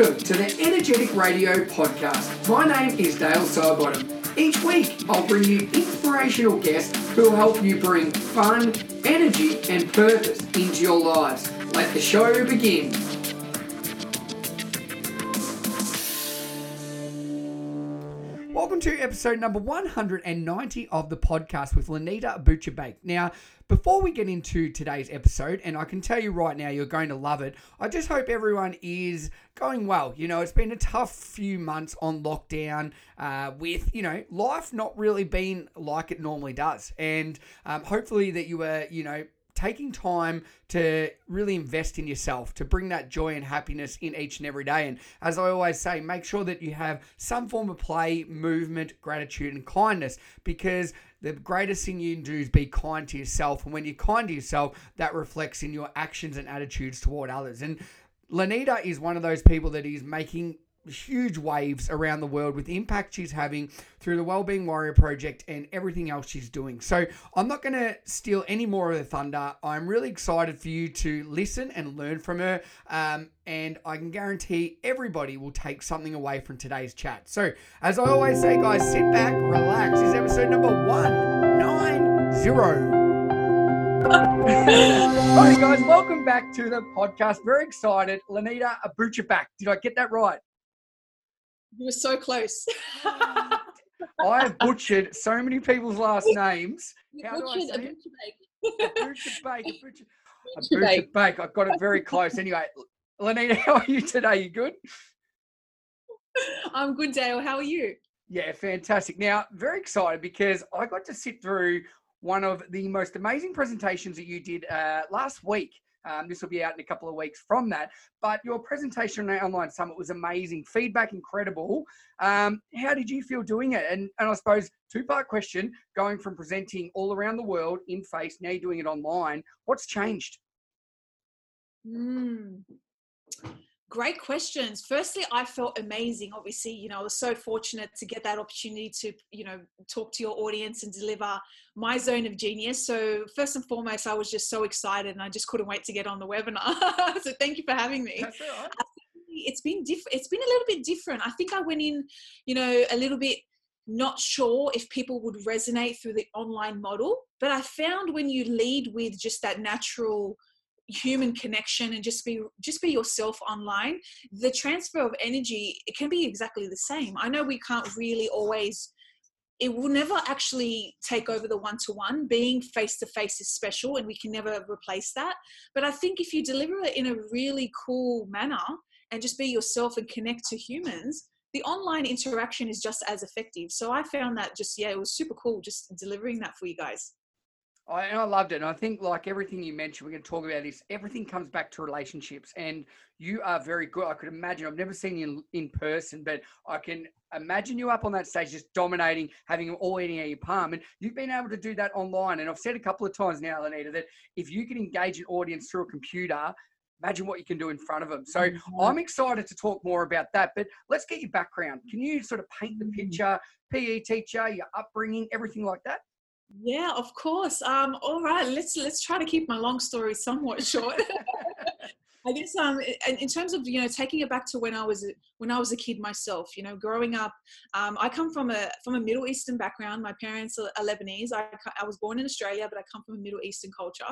Welcome to the Energetic Radio Podcast. My name is Dale Sidebottom. Each week, I'll bring you inspirational guests who will help you bring fun, energy, and purpose into your lives. Let the show begin. To episode number 190 of the podcast with Lanita Butcher Bake. Now, before we get into today's episode, and I can tell you right now, you're going to love it, I just hope everyone is going well. You know, it's been a tough few months on lockdown uh, with, you know, life not really being like it normally does. And um, hopefully that you were, you know, taking time to really invest in yourself, to bring that joy and happiness in each and every day. And as I always say, make sure that you have some form of play, movement, gratitude, and kindness because the greatest thing you can do is be kind to yourself. And when you're kind to yourself, that reflects in your actions and attitudes toward others. And Lanita is one of those people that is making huge waves around the world with the impact she's having through the Wellbeing Warrior Project and everything else she's doing. So I'm not going to steal any more of the thunder. I'm really excited for you to listen and learn from her. Um, and I can guarantee everybody will take something away from today's chat. So, as I always say, guys, sit back, relax. This is episode number 190. Hi guys, welcome back to the podcast. Very excited. Lanita Abucha back. Did I get that right? You were so close. I have butchered so many people's last names. You How do I butchered say it? butcher bake. Abucha Bake. Abucha, Butcher Abucha bake. Bake. I got it very close. Anyway, Lanita, how are you today? You good? I'm good, Dale. How are you? Yeah, fantastic. Now, very excited because I got to sit through one of the most amazing presentations that you did uh, last week. Um, this will be out in a couple of weeks from that. But your presentation on online summit was amazing. Feedback incredible. Um, how did you feel doing it? And, and I suppose two part question: going from presenting all around the world in face, now you're doing it online. What's changed? Mm. Great questions. Firstly, I felt amazing. Obviously, you know, I was so fortunate to get that opportunity to, you know, talk to your audience and deliver my zone of genius. So, first and foremost, I was just so excited and I just couldn't wait to get on the webinar. so, thank you for having me. That's all right. it's been different it's been a little bit different i think i went in you know a little bit not sure if people would resonate through the online model but i found when you lead with just that natural human connection and just be just be yourself online the transfer of energy it can be exactly the same i know we can't really always it will never actually take over the one to one. Being face to face is special and we can never replace that. But I think if you deliver it in a really cool manner and just be yourself and connect to humans, the online interaction is just as effective. So I found that just, yeah, it was super cool just delivering that for you guys. I, and I loved it. And I think, like everything you mentioned, we're going to talk about this. Everything comes back to relationships, and you are very good. I could imagine. I've never seen you in, in person, but I can imagine you up on that stage, just dominating, having them all eating out your palm. And you've been able to do that online. And I've said a couple of times now, Lanita, that if you can engage an audience through a computer. Imagine what you can do in front of them. So mm-hmm. I'm excited to talk more about that. But let's get your background. Can you sort of paint the mm-hmm. picture? PE teacher, your upbringing, everything like that. Yeah, of course. Um, all right, let's let's try to keep my long story somewhat short. I guess um, in terms of you know taking it back to when I was when I was a kid myself, you know, growing up, um, I come from a from a Middle Eastern background. My parents are are Lebanese. I, I was born in Australia, but I come from a Middle Eastern culture,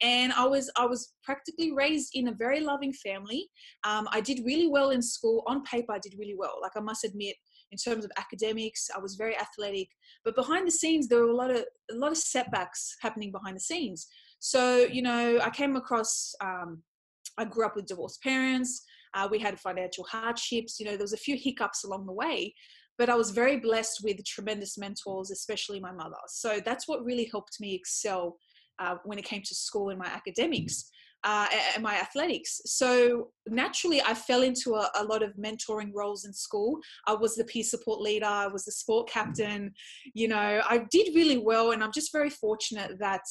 and I was I was practically raised in a very loving family. Um, I did really well in school. On paper, I did really well. Like I must admit, in terms of academics, I was very athletic. But behind the scenes, there were a lot of a lot of setbacks happening behind the scenes. So you know, I came across. Um, I grew up with divorced parents. Uh, we had financial hardships. You know, there was a few hiccups along the way, but I was very blessed with tremendous mentors, especially my mother. So that's what really helped me excel uh, when it came to school and my academics. Uh, and my athletics. So naturally, I fell into a, a lot of mentoring roles in school. I was the peer support leader, I was the sport captain. You know, I did really well, and I'm just very fortunate that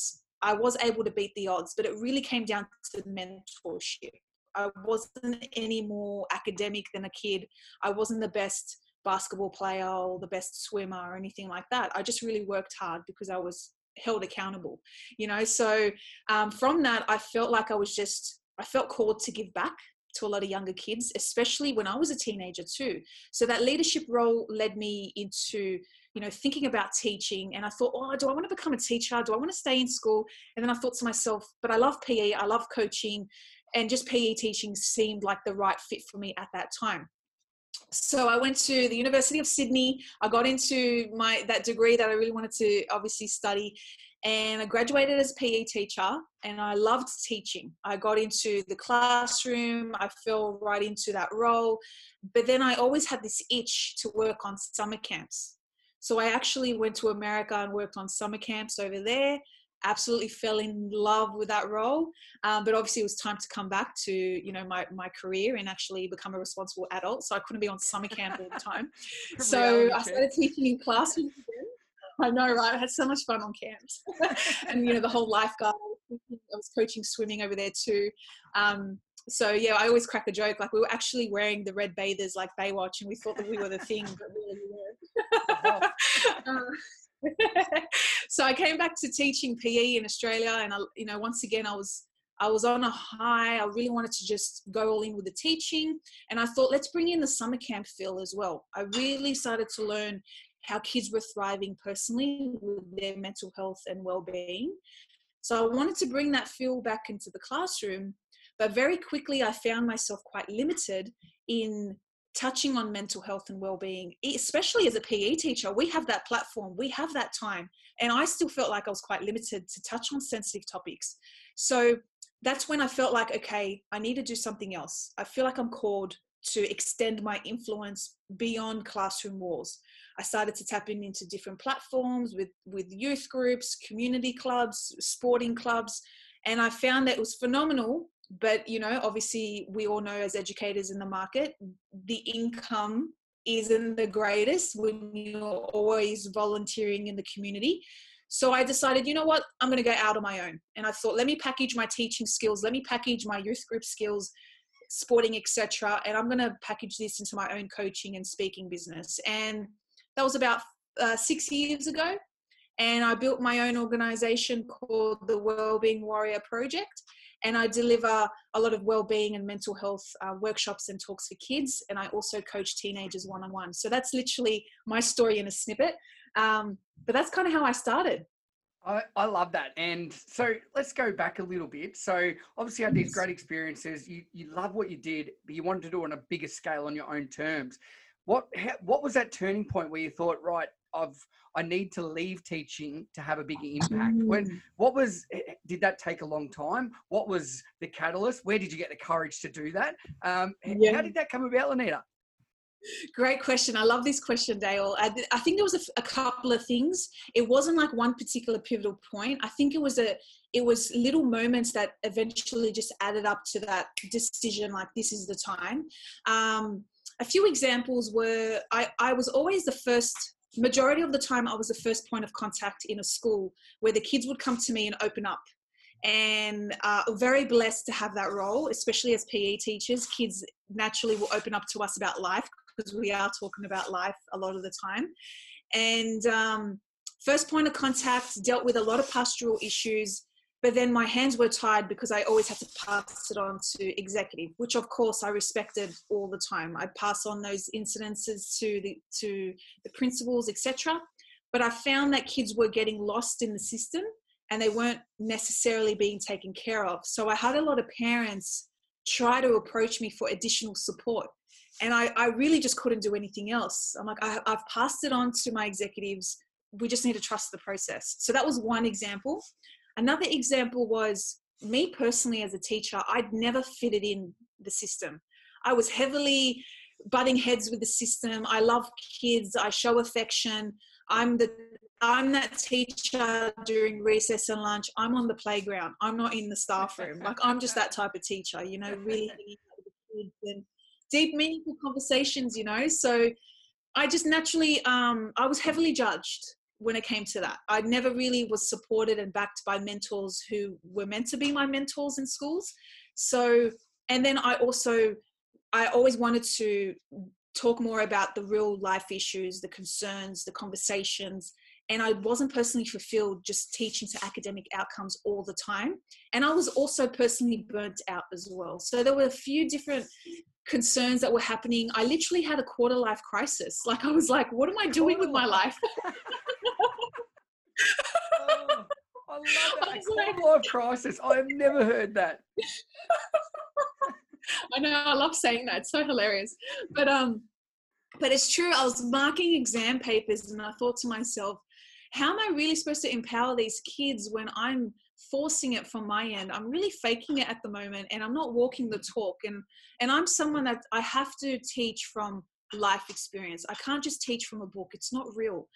I was able to beat the odds, but it really came down to mentorship. I wasn't any more academic than a kid. I wasn't the best basketball player or the best swimmer or anything like that. I just really worked hard because I was held accountable, you know. So um, from that, I felt like I was just, I felt called to give back to a lot of younger kids, especially when I was a teenager too. So that leadership role led me into you know thinking about teaching and i thought oh do i want to become a teacher do i want to stay in school and then i thought to myself but i love pe i love coaching and just pe teaching seemed like the right fit for me at that time so i went to the university of sydney i got into my that degree that i really wanted to obviously study and I graduated as PE teacher and I loved teaching. I got into the classroom, I fell right into that role. But then I always had this itch to work on summer camps. So I actually went to America and worked on summer camps over there. Absolutely fell in love with that role, um, but obviously it was time to come back to you know my my career and actually become a responsible adult. So I couldn't be on summer camp all the time. so I started teaching in classrooms again. I know, right? I had so much fun on camps, and you know the whole lifeguard. I was coaching swimming over there too. Um, so yeah, I always crack a joke. Like we were actually wearing the red bathers like Baywatch, and we thought that we were the thing, but really we uh, so I came back to teaching PE in Australia, and I, you know, once again, I was I was on a high. I really wanted to just go all in with the teaching, and I thought, let's bring in the summer camp feel as well. I really started to learn how kids were thriving personally with their mental health and well-being. So I wanted to bring that feel back into the classroom but very quickly, I found myself quite limited in touching on mental health and well-being especially as a pe teacher we have that platform we have that time and i still felt like i was quite limited to touch on sensitive topics. So that's when i felt like okay i need to do something else. I feel like i'm called to extend my influence beyond classroom walls. I started to tap in into different platforms with with youth groups community clubs sporting clubs and i found that it was phenomenal but you know obviously we all know as educators in the market the income isn't the greatest when you're always volunteering in the community. So i decided you know what? I'm going to go out on my own. And i thought let me package my teaching skills let me package my youth group skills sporting etc and i'm going to package this into my own coaching and speaking business. And that was about uh, six years ago and i built my own organization called the wellbeing warrior project and I deliver a lot of well-being and mental health uh, workshops and talks for kids, and I also coach teenagers one-on-one. So that's literally my story in a snippet. Um, but that's kind of how I started. I, I love that. And so let's go back a little bit. So obviously you had these great experiences. You you love what you did, but you wanted to do it on a bigger scale on your own terms. What how, what was that turning point where you thought, right, I've I need to leave teaching to have a bigger impact. When mm. what was eh, eh, did that take a long time? What was the catalyst? Where did you get the courage to do that? Um, yeah. How did that come about, Lanita? Great question. I love this question, Dale. I, I think there was a, a, couple of things. It wasn't like one particular pivotal point. I think it was a it was little moments that eventually just added up to that decision. Like this is the time. Um, a few examples were I, I was always the first majority of the time i was the first point of contact in a school where the kids would come to me and open up. And uh, very blessed to have that role especially as pe teachers. Kids naturally will open up to us about life because we are talking about life a lot of the time. And um, first point of contact dealt with a lot of pastoral issues but then my hands were tied because I always had to pass it on to executive, which of course I respected all the time. I'd pass on those incidences to the to the principals, etc. But I found that kids were getting lost in the system and they weren't necessarily being taken care of. So I had a lot of parents try to approach me for additional support. And I, I really just couldn't do anything else. I'm like, I, I've passed it on to my executives. We just need to trust the process. So that was one example. Another example was me personally as a teacher, I'd never fitted in the system. I was heavily butting heads with the system. I love kids. I show affection. I'm the I'm that teacher during recess and lunch. I'm on the playground. I'm not in the staff room. Like I'm just that type of teacher, you know, really and deep, meaningful conversations, you know. So I just naturally um, I was heavily judged when it came to that. I never really was supported and backed by mentors who were meant to be my mentors in schools. So, and then I also, I always wanted to talk more about the real life issues, the concerns, the conversations, and I wasn't personally fulfilled just teaching to academic outcomes all the time. And I was also personally burnt out as well. So there were a few different concerns that were happening. I literally had a quarter life crisis. Like I was like, what am I doing with my life? oh, I love that. A quarter life crisis. I have never heard that. I know I love saying that. It's so hilarious. But um but it's true. I was marking exam papers and I thought to myself, how am I really supposed to empower these kids when I'm forcing it from my end? I'm really faking it at the moment and I'm not walking the talk. And and I'm someone that I have to teach from life experience. I can't just teach from a book. It's not real.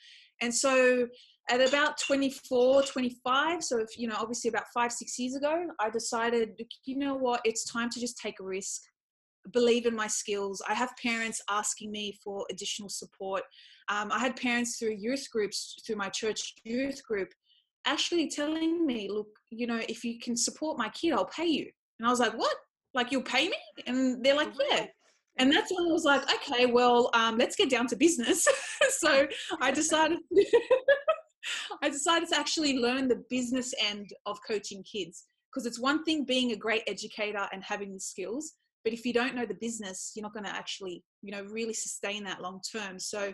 And so at about 24 25 so if you know obviously about five six years ago i decided you know what it's time to just take a risk believe in my skills i have parents asking me for additional support um, i had parents through youth groups through my church youth group actually telling me look you know if you can support my kid i'll pay you. And i was like what? Like you'll pay me? And they're like yeah. And that's when I was like, okay, well, um, let's get down to business. so I decided I decided to actually learn the business end of coaching kids because it's one thing being a great educator and having the skills, but if you don't know the business, you're not going to actually, you know, really sustain that long term. So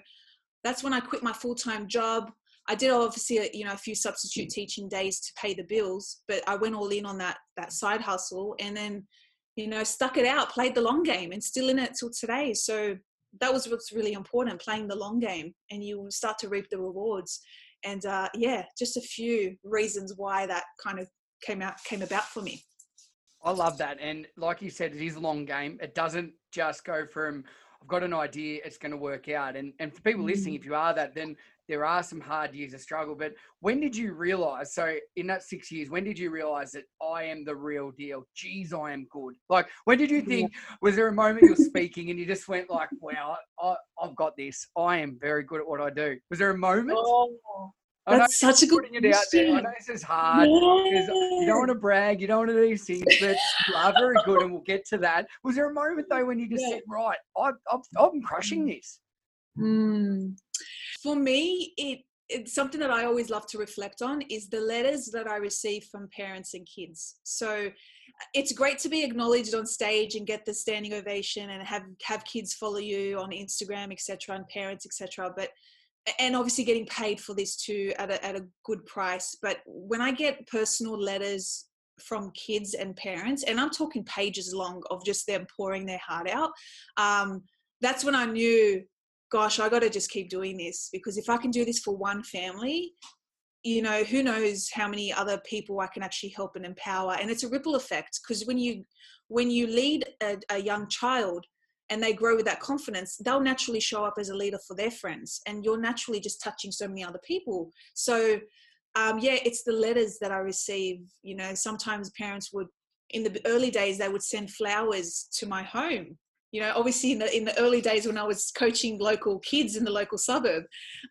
that's when I quit my full time job. I did obviously, you know, a few substitute teaching days to pay the bills, but I went all in on that that side hustle, and then, you know, stuck it out, played the long game, and still in it till today. So that was what's really important, playing the long game, and you start to reap the rewards and uh, yeah, just a few reasons why that kind of came out came about for me. I love that, and like you said, it is a long game. It doesn't just go from I've got an idea, it's going to work out. And and for people listening, mm. if you are that, then there are some hard years of struggle. But when did you realize? So in that six years, when did you realize that I am the real deal? Geez, I am good. Like when did you think? Was there a moment you're speaking and you just went like, "Wow, I, have got this. I am very good at what I do." Was there a moment? Oh, that's such a good putting it out there. I know this is hard because you don't want to brag, you don't want to do these things, but you are very good, and we'll get to that. Was there a moment though when you just yeah. said, "Right, I, I'm, I'm crushing this"? Mm. For me, it it's something that I always love to reflect on is the letters that I receive from parents and kids. So it's great to be acknowledged on stage and get the standing ovation and have have kids follow you on Instagram, etc., and parents, etc. But and obviously getting paid for this too at a, at a good price. But when I get personal letters from kids and parents, and I'm talking pages long of just them pouring their heart out, um, that's when I knew, gosh, I got to just keep doing this because if I can do this for one family, you know, who knows how many other people I can actually help and empower. And it's a ripple effect because when you when you lead a, a young child and they grow with that confidence, they'll naturally show up as a leader for their friends. And you're naturally just touching so many other people. So, um, yeah, it's the letters that I receive. You know, sometimes parents would, in the early days, they would send flowers to my home. You know, obviously in the in the early days when I was coaching local kids in the local suburb,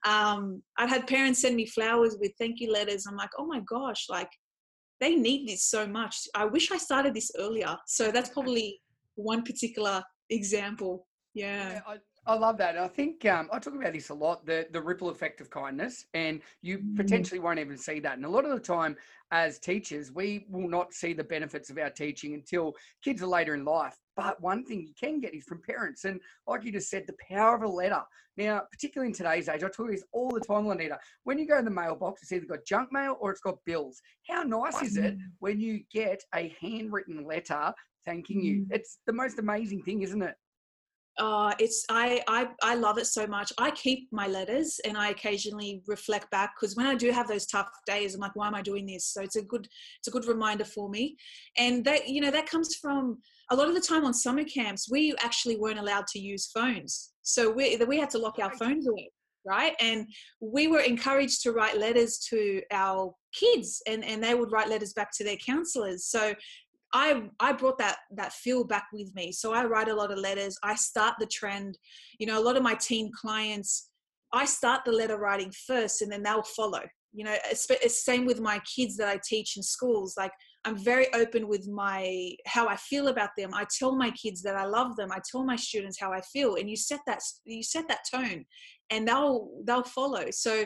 um, I had parents send me flowers with thank you letters. I'm like, oh my gosh, like they need this so much. I wish I started this earlier. So that's probably one particular example. Yeah. yeah I, I love that. I think um, I talk about this a lot the, the ripple effect of kindness, and you mm. potentially won't even see that. And a lot of the time, as teachers, we will not see the benefits of our teaching until kids are later in life. But one thing you can get is from parents. And like you just said, the power of a letter. Now, particularly in today's age, I talk this all the time, Lanita. When you go in the mailbox, it's either got junk mail or it's got bills. How nice is it when you get a handwritten letter thanking you. Mm. It's the most amazing thing, isn't it? Uh, it's I, I I love it so much. I keep my letters and I occasionally reflect back because when I do have those tough days, I'm like, why am I doing this? So it's a good it's a good reminder for me. And that you know that comes from a lot of the time on summer camps, we actually weren't allowed to use phones, so we we had to lock our phones away, right? And we were encouraged to write letters to our kids, and and they would write letters back to their counselors. So I I brought that that feel back with me. So I write a lot of letters. I start the trend. You know, a lot of my teen clients, I start the letter writing first, and then they'll follow. You know, it's, it's same with my kids that I teach in schools. Like I'm very open with my how I feel about them. I tell my kids that I love them. I tell my students how I feel, and you set that you set that tone, and they'll they'll follow. So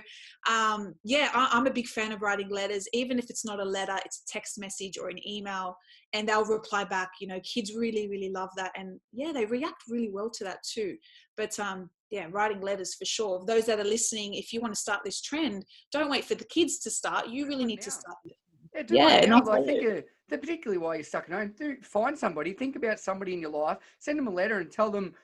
um, yeah I, am a big fan of writing letters. Even if it's not a letter it's a text message or an email and they'll reply back. You know kids really really love that and yeah they react really well to that too. But um, yeah writing letters for sure. Those that are listening if you want to start this trend don't wait for the kids to start. You really need to start yeah, yeah and I think uh, particularly while you're stuck at home, do find somebody. Think about somebody in your life. Send them a letter and tell them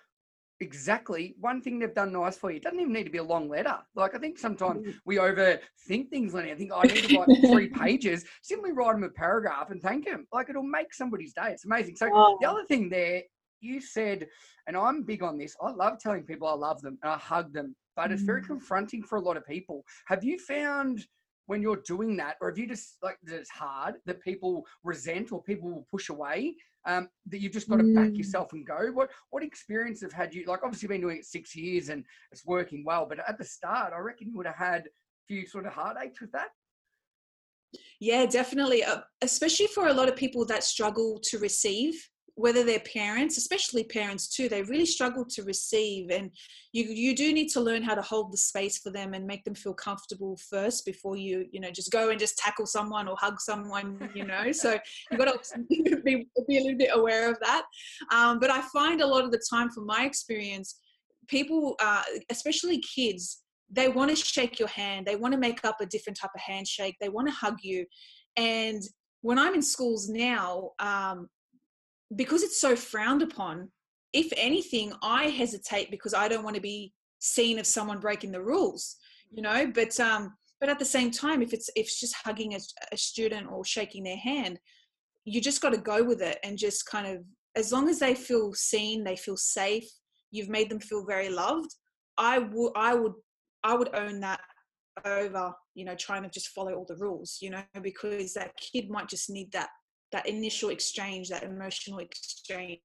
exactly one thing they've done nice for you. It doesn't even need to be a long letter. Like I think sometimes mm. we overthink things, Lenny. I think oh, I need to write three pages. Simply write them a paragraph and thank them. Like it'll make somebody's day. It's amazing. So oh. the other thing there, you said, and I'm big on this. I love telling people I love them and I hug them, but it's very mm. confronting for a lot of people. Have you found? when you're doing that, or if you just like that it's hard that people resent or people will push away, um, that you've just got to mm. back yourself and go. What what experience have had you? Like obviously been doing it six years and it's working well, but at the start, I reckon you would have had a few sort of heartaches with that. Yeah, definitely. Uh, especially for a lot of people that struggle to receive whether they're parents especially parents too they really struggle to receive and you you do need to learn how to hold the space for them and make them feel comfortable first before you you know just go and just tackle someone or hug someone you know? So you've got to be, be a little bit aware of that. Um, but i find a lot of the time from my experience people uh, especially kids they want to shake your hand they want to make up a different type of handshake they want to hug you. And when I'm in schools now, um, because it's so frowned upon, if anything, I hesitate because I don't want to be seen as someone breaking the rules, you know. But um, but at the same time, if it's if it's just hugging a, a student or shaking their hand, you just got to go with it and just kind of as long as they feel seen, they feel safe, you've made them feel very loved. I would I would I would own that over you know trying to just follow all the rules you know because that kid might just need that that initial exchange, that emotional exchange.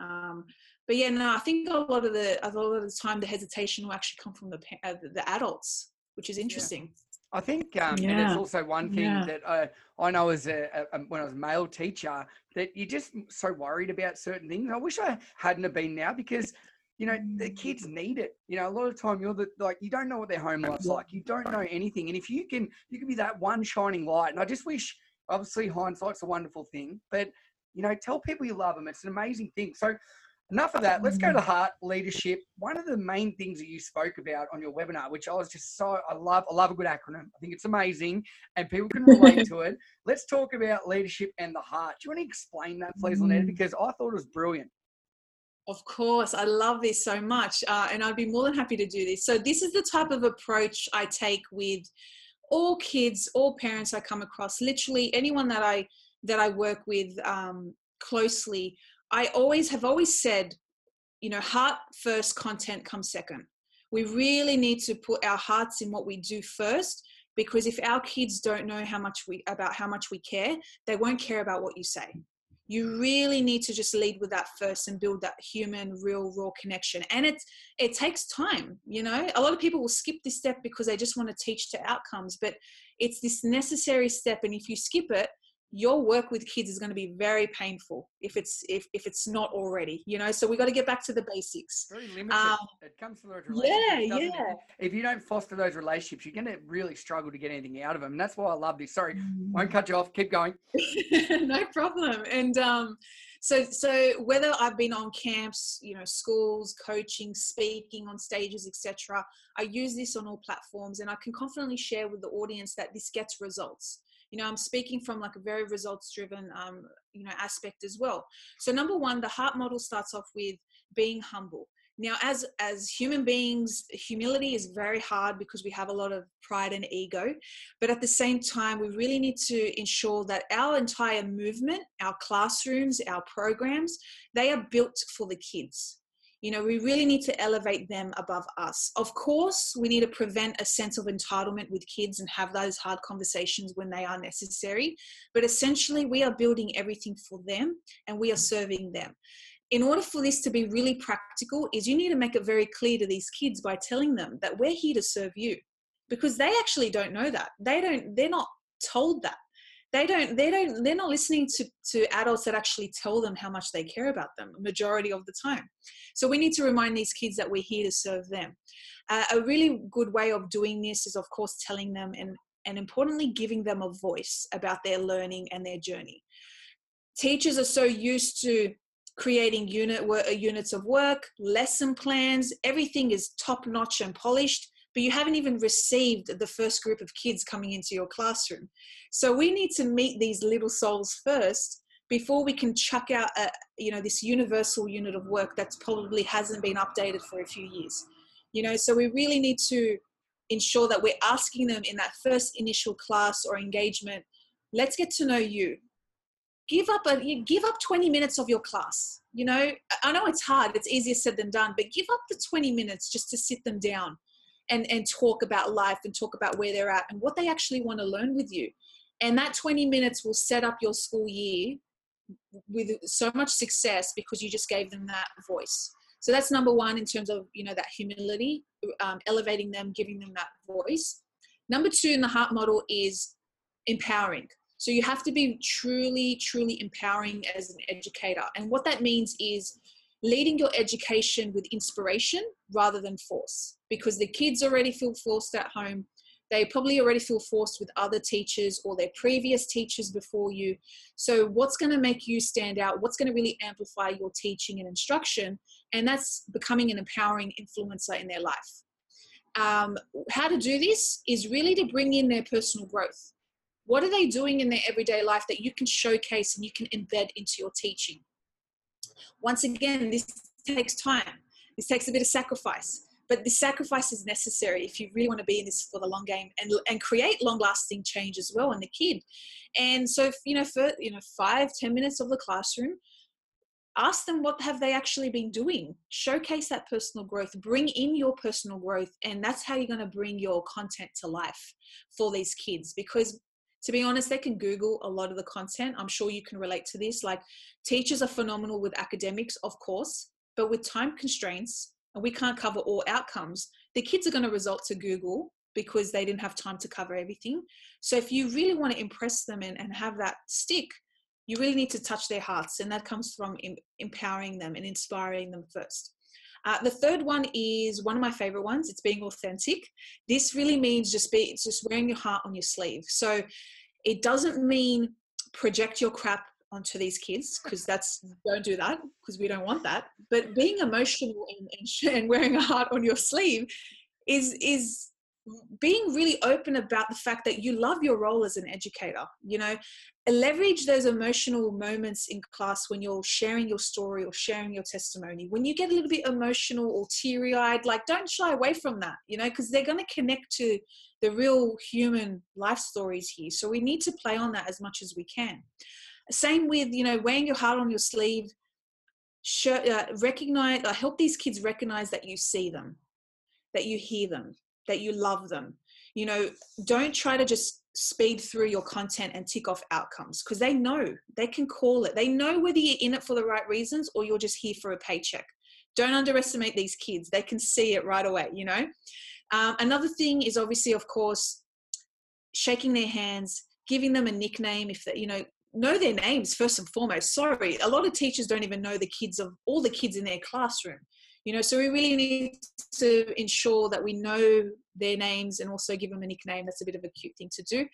Um, but yeah, no, I think a lot of the a lot of the time the hesitation will actually come from the uh, the adults, which is interesting. Yeah. I think, um, yeah. and it's also one thing yeah. that I, I know as a, a, when I was a male teacher that you're just so worried about certain things. I wish I hadn't have been now because, you know, the mm. kids need it. You know, a lot of time you're the, like, you don't know what their home life's like. You don't know anything. And if you can, you can be that one shining light. And I just wish obviously hindsight's a wonderful thing, but you know, tell people you love them. It's an amazing thing. So enough of that. Let's go to heart leadership. One of the main things that you spoke about on your webinar, which I was just so I love, I love a good acronym. I think it's amazing and people can relate to it. Let's talk about leadership and the heart. Do you want to explain that, please, Lynette? Mm. Because I thought it was brilliant. Of course, I love this so much, uh, and I'd be more than happy to do this. So, this is the type of approach I take with all kids, all parents I come across, literally anyone that I that I work with um, closely, I always have always said, you know, heart first, content comes second. We really need to put our hearts in what we do first because if our kids don't know how much we about how much we care, they won't care about what you say you really need to just lead with that first and build that human real raw connection. And it it takes time you know? A lot of people will skip this step because they just want to teach to outcomes but it's this necessary step and if you skip it your work with kids is going to be very painful if it's if, if it's not already you know? So we got to get back to the basics. Very limited. Um, it comes to those relationships yeah yeah. If you don't foster those relationships you're going to really struggle to get anything out of them and that's why i love this. Sorry mm. won't cut you off. Keep going. No problem. And um so so whether i've been on camps you know schools coaching speaking on stages etc i use this on all platforms and i can confidently share with the audience that this gets results you know i'm speaking from like a very results driven um, you know aspect as well. So number one the heart model starts off with being humble. Now as as human beings humility is very hard because we have a lot of pride and ego but at the same time we really need to ensure that our entire movement our classrooms our programs they are built for the kids you know, we really need to elevate them above us. Of course, we need to prevent a sense of entitlement with kids and have those hard conversations when they are necessary. But essentially, we are building everything for them and we are serving them. In order for this to be really practical, is you need to make it very clear to these kids by telling them that we're here to serve you. Because they actually don't know that. They don't, they're not told that they don't they don't they're not listening to to adults that actually tell them how much they care about them majority of the time. So we need to remind these kids that we're here to serve them. Uh, a really good way of doing this is of course telling them and and importantly giving them a voice about their learning and their journey. Teachers are so used to creating unit work, units of work lesson plans everything is top notch and polished but you haven't even received the first group of kids coming into your classroom. So we need to meet these little souls first before we can chuck out a, you know this universal unit of work that probably hasn't been updated for a few years. You know, so we really need to ensure that we're asking them in that first initial class or engagement, let's get to know you. Give up a give up 20 minutes of your class. You know, I know it's hard, it's easier said than done, but give up the 20 minutes just to sit them down and and talk about life and talk about where they're at and what they actually want to learn with you. And that 20 minutes will set up your school year with so much success because you just gave them that voice. So that's number one in terms of you know that humility um, elevating them giving them that voice. Number two in the heart model is empowering. So you have to be truly truly empowering as an educator. And what that means is leading your education with inspiration rather than force. Because the kids already feel forced at home. They probably already feel forced with other teachers or their previous teachers before you. So what's going to make you stand out? What's going to really amplify your teaching and instruction? And that's becoming an empowering influencer in their life. Um, how to do this is really to bring in their personal growth. What are they doing in their everyday life that you can showcase and you can embed into your teaching once again, this takes time. This takes a bit of sacrifice. But the sacrifice is necessary if you really want to be in this for the long game and, and create long lasting change as well in the kid. And so, you know, for, you know, five ten minutes of the classroom, ask them what have they actually been doing showcase that personal growth bring in your personal growth and that's how you're going to bring your content to life for these kids because to be honest, they can Google a lot of the content. I'm sure you can relate to this. Like teachers are phenomenal with academics, of course, but with time constraints, and we can't cover all outcomes, the kids are going to result to Google because they didn't have time to cover everything. So if you really want to impress them and, and have that stick, you really need to touch their hearts. And that comes from em- empowering them and inspiring them first. Uh, the third one is one of my favorite ones. It's being authentic. This really means just be it's just wearing your heart on your sleeve. So it doesn't mean project your crap onto these kids because that's don't do that because we don't want that. But being emotional and, and, and wearing a heart on your sleeve is is being really open about the fact that you love your role as an educator you know leverage those emotional moments in class when you're sharing your story or sharing your testimony. When you get a little bit emotional or teary-eyed like don't shy away from that you know because they're going to connect to the real human life stories here. So we need to play on that as much as we can. Same with you know wearing your heart on your sleeve show, uh, recognize uh, help these kids recognize that you see them that you hear them that you love them. You know don't try to just speed through your content and tick off outcomes because they know they can call it. They know whether you're in it for the right reasons or you're just here for a paycheck. Don't underestimate these kids. They can see it right away you know? Um, another thing is obviously of course shaking their hands giving them a nickname if they you know know their names first and foremost. Sorry a lot of teachers don't even know the kids of all the kids in their classroom you know so we really need to ensure that we know their names and also give them a nickname. That's a bit of a cute thing to do.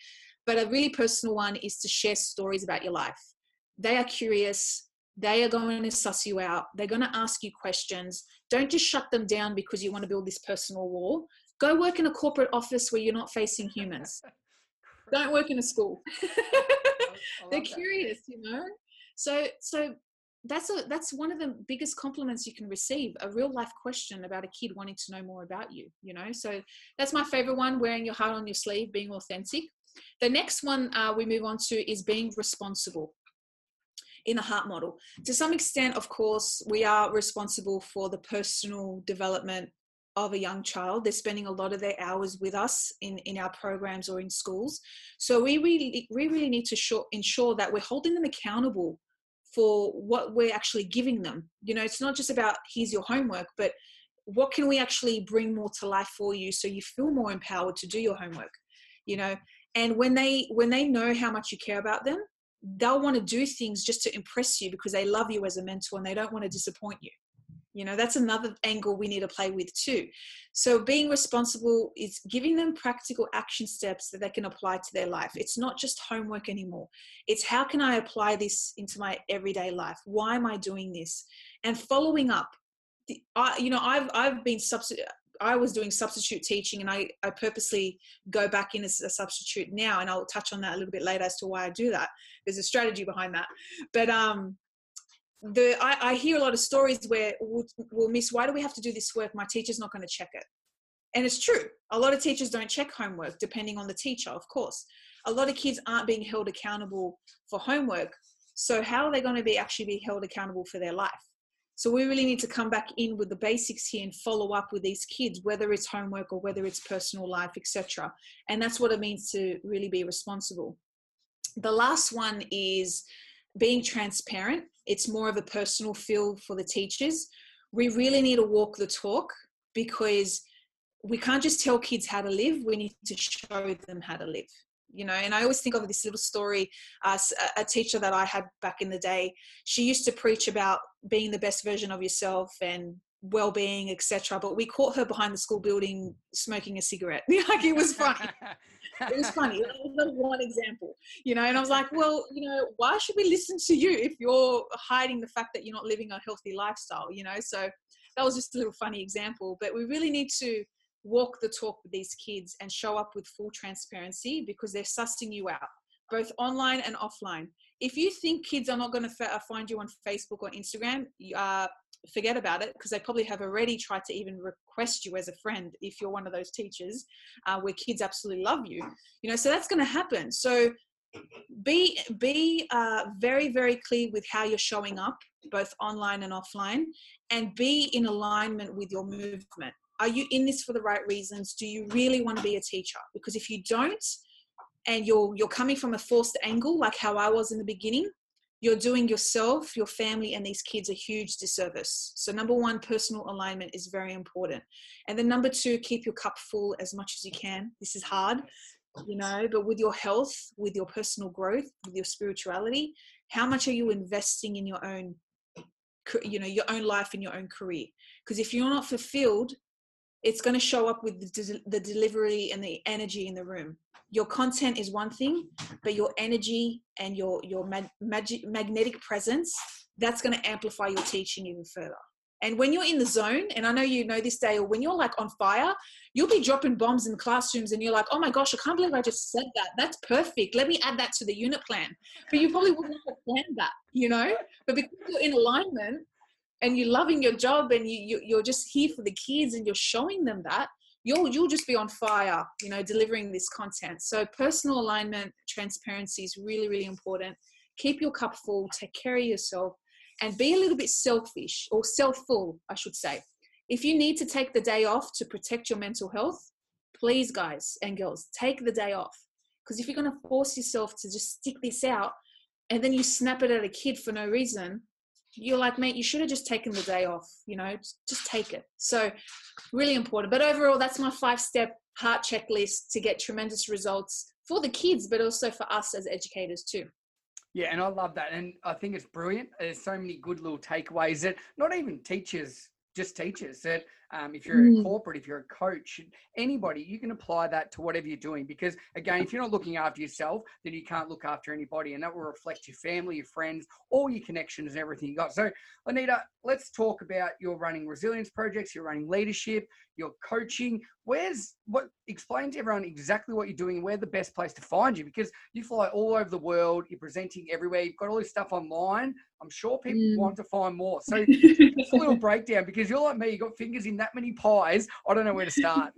But a really personal one is to share stories about your life. They are curious. They are going to suss you out. They're going to ask you questions. Don't just shut them down because you want to build this personal wall. Go work in a corporate office where you're not facing humans. Don't work in a school. They're curious you know? So so that's a that's one of the biggest compliments you can receive a real life question about a kid wanting to know more about you you know? So that's my favorite one wearing your heart on your sleeve being authentic. The next one uh, we move on to is being responsible in the heart model. To some extent of course we are responsible for the personal development of a young child. They're spending a lot of their hours with us in in our programs or in schools. So we really we really need to ensure that we're holding them accountable for what we're actually giving them. You know, it's not just about here's your homework, but what can we actually bring more to life for you so you feel more empowered to do your homework, you know? and when they when they know how much you care about them they'll want to do things just to impress you because they love you as a mentor and they don't want to disappoint you you know that's another angle we need to play with too. So being responsible is giving them practical action steps that they can apply to their life. It's not just homework anymore. It's how can i apply this into my everyday life? Why am i doing this? And following up. The, I, you know i've i've been substitute I was doing substitute teaching and I, I purposely go back in as a substitute now and I'll touch on that a little bit later as to why I do that. There's a strategy behind that. But um the I, I hear a lot of stories where we'll miss why do we have to do this work? My teacher's not going to check it. And it's true. A lot of teachers don't check homework depending on the teacher of course. A lot of kids aren't being held accountable for homework so how are they going to be actually be held accountable for their life? So we really need to come back in with the basics here and follow up with these kids whether it's homework or whether it's personal life etc and that's what it means to really be responsible. The last one is being transparent it's more of a personal feel for the teachers. We really need to walk the talk because we can't just tell kids how to live we need to show them how to live you know? And i always think of this little story uh, a teacher that i had back in the day. She used to preach about being the best version of yourself and well-being etc but we caught her behind the school building smoking a cigarette. Like it was funny. It was funny. That was one example you know and i was like well you know why should we listen to you if you're hiding the fact that you're not living a healthy lifestyle? You know so that was just a little funny example but we really need to walk the talk with these kids and show up with full transparency because they're sussing you out both online and offline. If you think kids are not going to find you on facebook or instagram uh, forget about it because they probably have already tried to even request you as a friend if you're one of those teachers uh, where kids absolutely love you. You know so that's going to happen. So be be uh, very very clear with how you're showing up both online and offline and be in alignment with your movement. Are you in this for the right reasons? Do you really want to be a teacher? Because if you don't and you're you're coming from a forced angle like how i was in the beginning you're doing yourself, your family, and these kids a huge disservice. So, number one, personal alignment is very important. And then, number two, keep your cup full as much as you can. This is hard, you know, but with your health, with your personal growth, with your spirituality, how much are you investing in your own, you know, your own life and your own career? Because if you're not fulfilled, it's going to show up with the, the delivery and the energy in the room. Your content is one thing but your energy and your your mag- mag- magnetic presence that's going to amplify your teaching even further. And when you're in the zone and i know you know this day or when you're like on fire you'll be dropping bombs in classrooms and you're like oh my gosh i can't believe i just said that. That's perfect. Let me add that to the unit plan. But you probably wouldn't have planned that you know? But because you're in alignment and you're loving your job and you, you you're just here for the kids and you're showing them that you'll you'll just be on fire you know delivering this content. So personal alignment transparency is really really important. Keep your cup full take care of yourself and be a little bit selfish or self-full i should say. If you need to take the day off to protect your mental health please guys and girls take the day off. Because if you're going to force yourself to just stick this out and then you snap it at a kid for no reason you're like, mate, you should have just taken the day off, you know, just take it. So, really important. But overall, that's my five step heart checklist to get tremendous results for the kids, but also for us as educators too. Yeah, and I love that. And I think it's brilliant. There's so many good little takeaways that not even teachers, just teachers, that um, if you're mm. a corporate, if you're a coach, anybody, you can apply that to whatever you're doing. Because again, if you're not looking after yourself, then you can't look after anybody, and that will reflect your family, your friends, all your connections, and everything you got. So, Anita, let's talk about your running resilience projects, your running leadership, your coaching. Where's what? Explain to everyone exactly what you're doing. Where the best place to find you? Because you fly all over the world. You're presenting everywhere. You've got all this stuff online. I'm sure people mm. want to find more. So, just a little breakdown because you're like me. You got fingers in that many pies, I don't know where to start.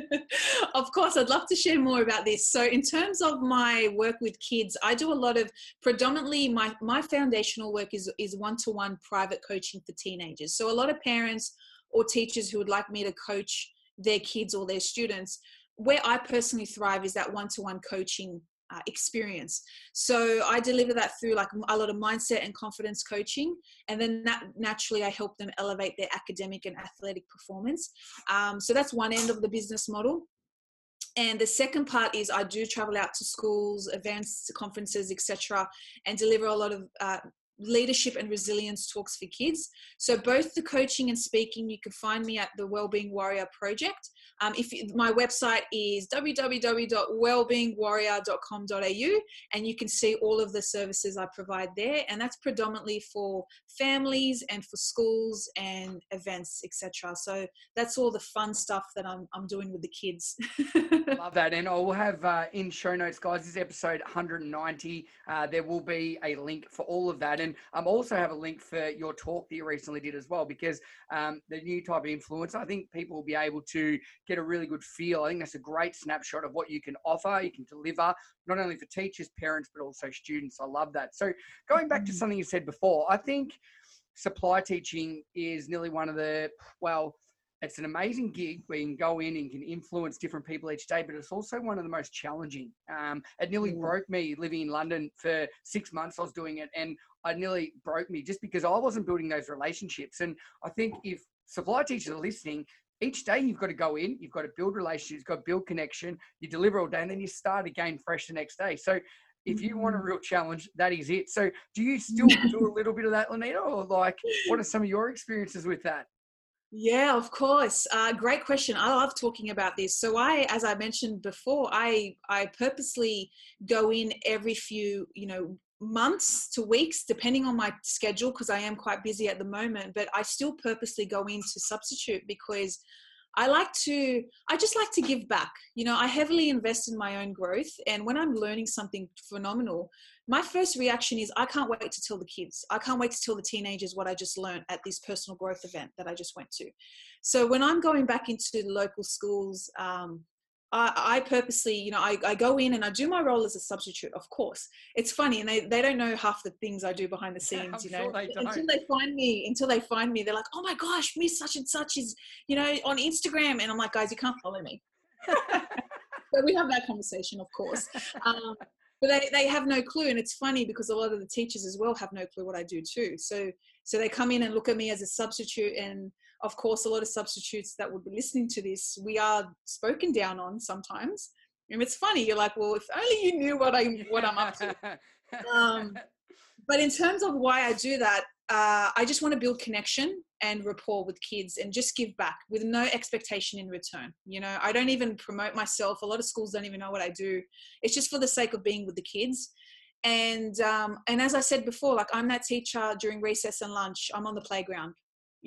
of course, I'd love to share more about this. So, in terms of my work with kids, I do a lot of predominantly my my foundational work is is one to one private coaching for teenagers. So, a lot of parents or teachers who would like me to coach their kids or their students. Where I personally thrive is that one to one coaching uh, experience. So I deliver that through like a lot of mindset and confidence coaching, and then that naturally I help them elevate their academic and athletic performance. Um, so that's one end of the business model. and the second part is i do travel out to schools events conferences etc and deliver a lot of uh, leadership and resilience talks for kids. So both the coaching and speaking you can find me at the wellbeing warrior project. Um, if my website is www.wellbeingwarrior.com.au and you can see all of the services i provide there. And that's predominantly for families and for schools and events etc so that's all the fun stuff that i'm, I'm doing with the kids. Love that. And i'll have uh, in show notes guys this episode 190 uh, there will be a link for all of that. And i um, also have a link for your talk that you recently did as well because um, the new type of influence i think people will be able to get a really good feel. I think that's a great snapshot of what you can offer, you can deliver, not only for teachers, parents, but also students. I love that. So, going back to mm-hmm. something you said before, I think supply teaching is nearly one of the, well, it's an amazing gig where you can go in and can influence different people each day, but it's also one of the most challenging. Um, it nearly mm. broke me living in London for six months. I was doing it, and I nearly broke me just because I wasn't building those relationships. And I think if supply teachers are listening, each day you've got to go in, you've got to build relationships, you've got to build connection, you deliver all day, and then you start again fresh the next day. So if you want a mm-hmm. real challenge, that is it. So do you still do a little bit of that, Lanita, or like what are some of your experiences with that? Yeah, of course. Uh, great question. I love talking about this. So I, as I mentioned before, I I purposely go in every few, you know, months to weeks, depending on my schedule, because I am quite busy at the moment. But I still purposely go in to substitute because I like to, I just like to give back. You know, I heavily invest in my own growth. And when I'm learning something phenomenal, my first reaction is I can't wait to tell the kids. I can't wait to tell the teenagers what I just learned at this personal growth event that I just went to. So when I'm going back into local schools, um, I, I, purposely, you know, I, I go in and I do my role as a substitute, of course. It's funny, and they, they don't know half the things I do behind the scenes, you know. Sure they until they find me, until they find me, they're like, oh my gosh, Miss Such and Such is, you know, on Instagram. And I'm like, guys, you can't follow me. but we have that conversation, of course. Um, but they, they have no clue. And it's funny because a lot of the teachers as well have no clue what I do too. So so they come in and look at me as a substitute and of course, a lot of substitutes that would be listening to this, we are spoken down on sometimes. And it's funny. You're like, well, if only you knew what I what I'm up to. Um, but in terms of why I do that, uh, I just want to build connection and rapport with kids and just give back with no expectation in return. You know, I don't even promote myself. A lot of schools don't even know what I do. It's just for the sake of being with the kids. And um, and as I said before, like I'm that teacher during recess and lunch. I'm on the playground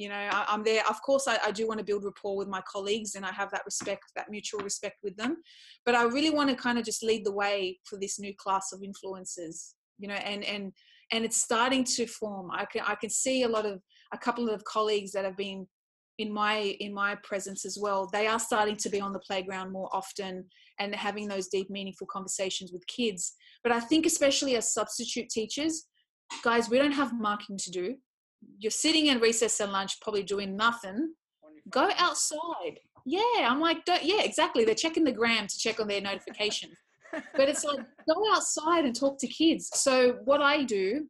you know I, am there. Of course I, I, do want to build rapport with my colleagues and i have that respect that mutual respect with them but i really want to kind of just lead the way for this new class of influencers you know and and and it's starting to form. I can i can see a lot of a couple of colleagues that have been in my in my presence as well. They are starting to be on the playground more often and having those deep meaningful conversations with kids but i think especially as substitute teachers guys we don't have marking to do you're sitting in recess and lunch, probably doing nothing. Go outside. Yeah, I'm like, don't yeah, exactly. They're checking the gram to check on their notifications. but it's like, go outside and talk to kids. So, what I do,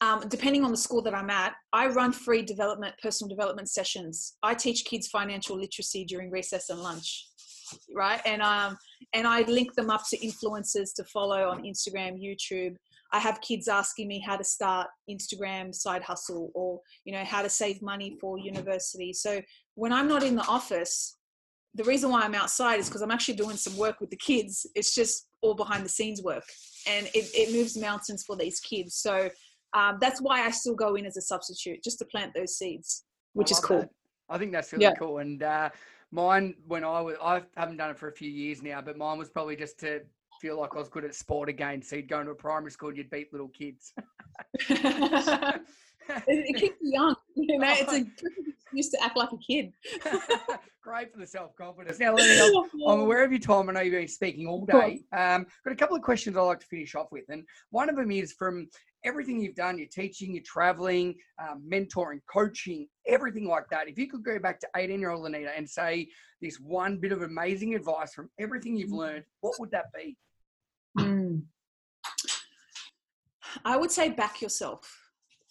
um, depending on the school that I'm at, I run free development, personal development sessions. I teach kids financial literacy during recess and lunch, right? And um, and I link them up to influencers to follow on Instagram, YouTube, I have kids asking me how to start Instagram side hustle or, you know, how to save money for university. So when I'm not in the office, the reason why I'm outside is because I'm actually doing some work with the kids. It's just all behind the scenes work and it, it moves mountains for these kids. So um, that's why I still go in as a substitute just to plant those seeds, which is cool. That. I think that's really yeah. cool. And uh, mine, when I was, I haven't done it for a few years now, but mine was probably just to feel like I was good at sport again. So you'd go into a primary school, and you'd beat little kids. it, it keeps you young, you know. It's a used to act like a kid. Great for the self confidence. Now, Lenny, I'm, I'm, aware of your time. I know you've been speaking all day. Um, got a couple of questions I'd like to finish off with, and one of them is from everything you've done, your teaching, your traveling, um, mentoring, coaching, everything like that. If you could go back to 18 year old Lanita and say this one bit of amazing advice from everything you've mm. learned, what would that be? Mm. I would say back yourself.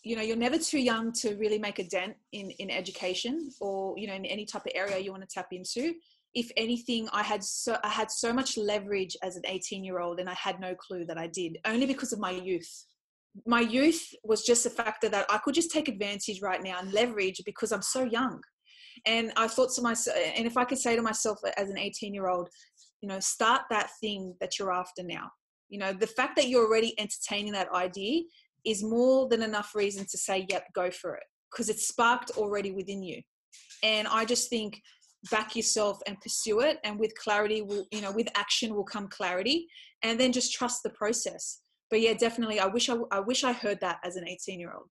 You know, you're never too young to really make a dent in in education or you know in any type of area you want to tap into. if anything, I had so I had so much leverage as an 18 year old, and I had no clue that I did, only because of my youth. My youth was just a factor that I could just take advantage right now and leverage because I'm so young. And I thought to myself, and if I could say to myself as an 18 year old, you know, start that thing that you're after now. You know, the fact that you're already entertaining that idea is more than enough reason to say, yep, go for it, because it's sparked already within you. And I just think back yourself and pursue it. And with clarity, will, you know, with action will come clarity. And then just trust the process. But yeah, definitely, I wish I, I wish I heard that as an 18 year old.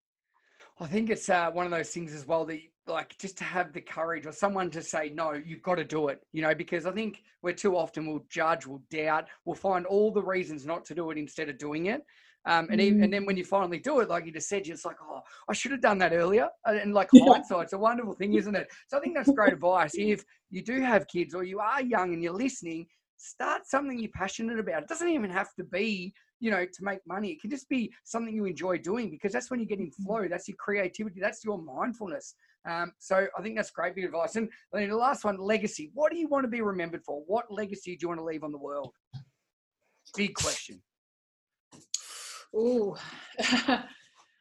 I think it's uh, one of those things as well that, like, just to have the courage or someone to say, no, you've got to do it, you know, because I think we're too often we'll judge, we'll doubt, we'll find all the reasons not to do it instead of doing it. Um, and, even, and then when you finally do it, like you just said, you're just like, oh, I should have done that earlier. And like hindsight, it's a wonderful thing, isn't it? So I think that's great advice. If you do have kids or you are young and you're listening, start something you're passionate about. It doesn't even have to be, you know, to make money. It can just be something you enjoy doing because that's when you get in mm. flow. That's your creativity. That's your mindfulness. Um, so I think that's great bit of advice. And then the last one, legacy. What do you want to be remembered for? What legacy do you want to leave on the world? Big question. Oh,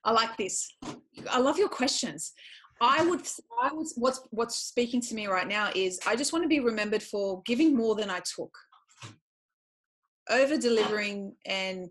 I like this. I love your questions. I would, I would, what's, what's speaking to me right now is I just want to be remembered for giving more than I took, over delivering, and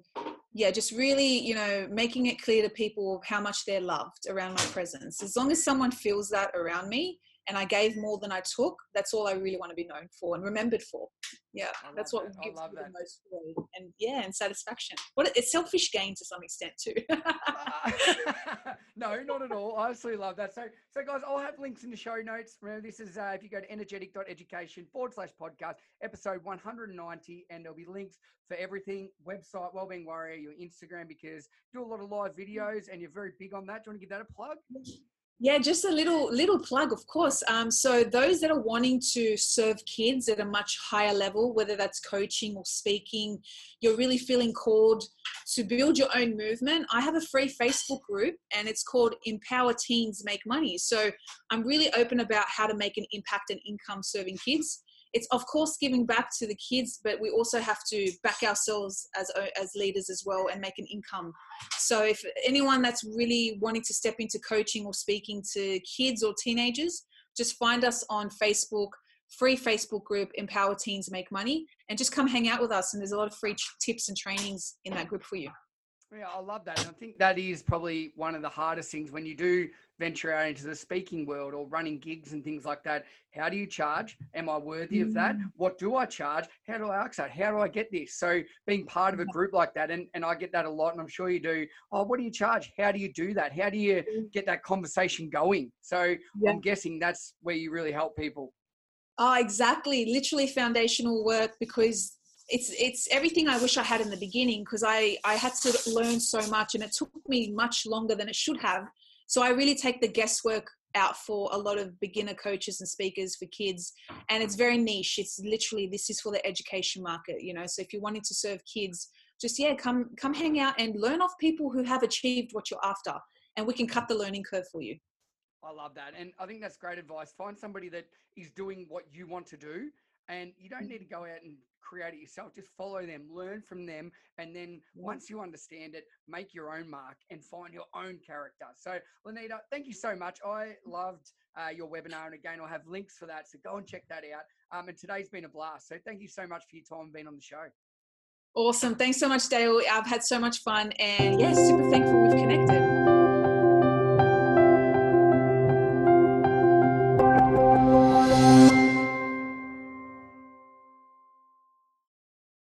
yeah, just really, you know, making it clear to people how much they're loved around my presence. As long as someone feels that around me, and I gave more than I took, that's all I really want to be known for and remembered for. Yeah, that's what that. gives me the most joy and yeah, and satisfaction. What it's selfish gain to some extent too. no, not at all. I absolutely love that. So, so guys, I'll have links in the show notes. Remember, this is uh, if you go to energetic.education forward slash podcast, episode 190, and there'll be links for everything website, Wellbeing Warrior, your Instagram, because you do a lot of live videos and you're very big on that. Do you want to give that a plug? Yeah, just a little little plug, of course. Um, so those that are wanting to serve kids at a much higher level, whether that's coaching or speaking, you're really feeling called to build your own movement. I have a free Facebook group, and it's called Empower Teens Make Money. So I'm really open about how to make an impact and income serving kids it's of course giving back to the kids but we also have to back ourselves as as leaders as well and make an income. So if anyone that's really wanting to step into coaching or speaking to kids or teenagers just find us on facebook free facebook group empower teens make money and just come hang out with us and there's a lot of free tips and trainings in that group for you yeah, I love that. And I think that is probably one of the hardest things when you do venture out into the speaking world or running gigs and things like that. How do you charge? Am I worthy of that? Mm. What do I charge? How do I ask that? How do I get this? So being part of a group like that, and, and I get that a lot, and I'm sure you do. Oh, what do you charge? How do you do that? How do you mm. get that conversation going? So yeah. I'm guessing that's where you really help people. Oh, exactly. Literally foundational work because it's it's everything I wish I had in the beginning because I I had to learn so much and it took me much longer than it should have. So I really take the guesswork out for a lot of beginner coaches and speakers for kids and it's very niche. It's literally this is for the education market you know? So if you're wanting to serve kids just yeah come come hang out and learn off people who have achieved what you're after and we can cut the learning curve for you. I love that and i think that's great advice. Find somebody that is doing what you want to do and you don't mm. need to go out and create it yourself. Just follow them, learn from them, and then once you understand it, make your own mark and find your own character. So, Lanita, thank you so much. I loved uh, your webinar, and again, I'll have links for that. So go and check that out. Um, and today's been a blast. So thank you so much for your time being on the show. Awesome. Thanks so much, Dale. I've had so much fun, and yeah, super thankful we've connected.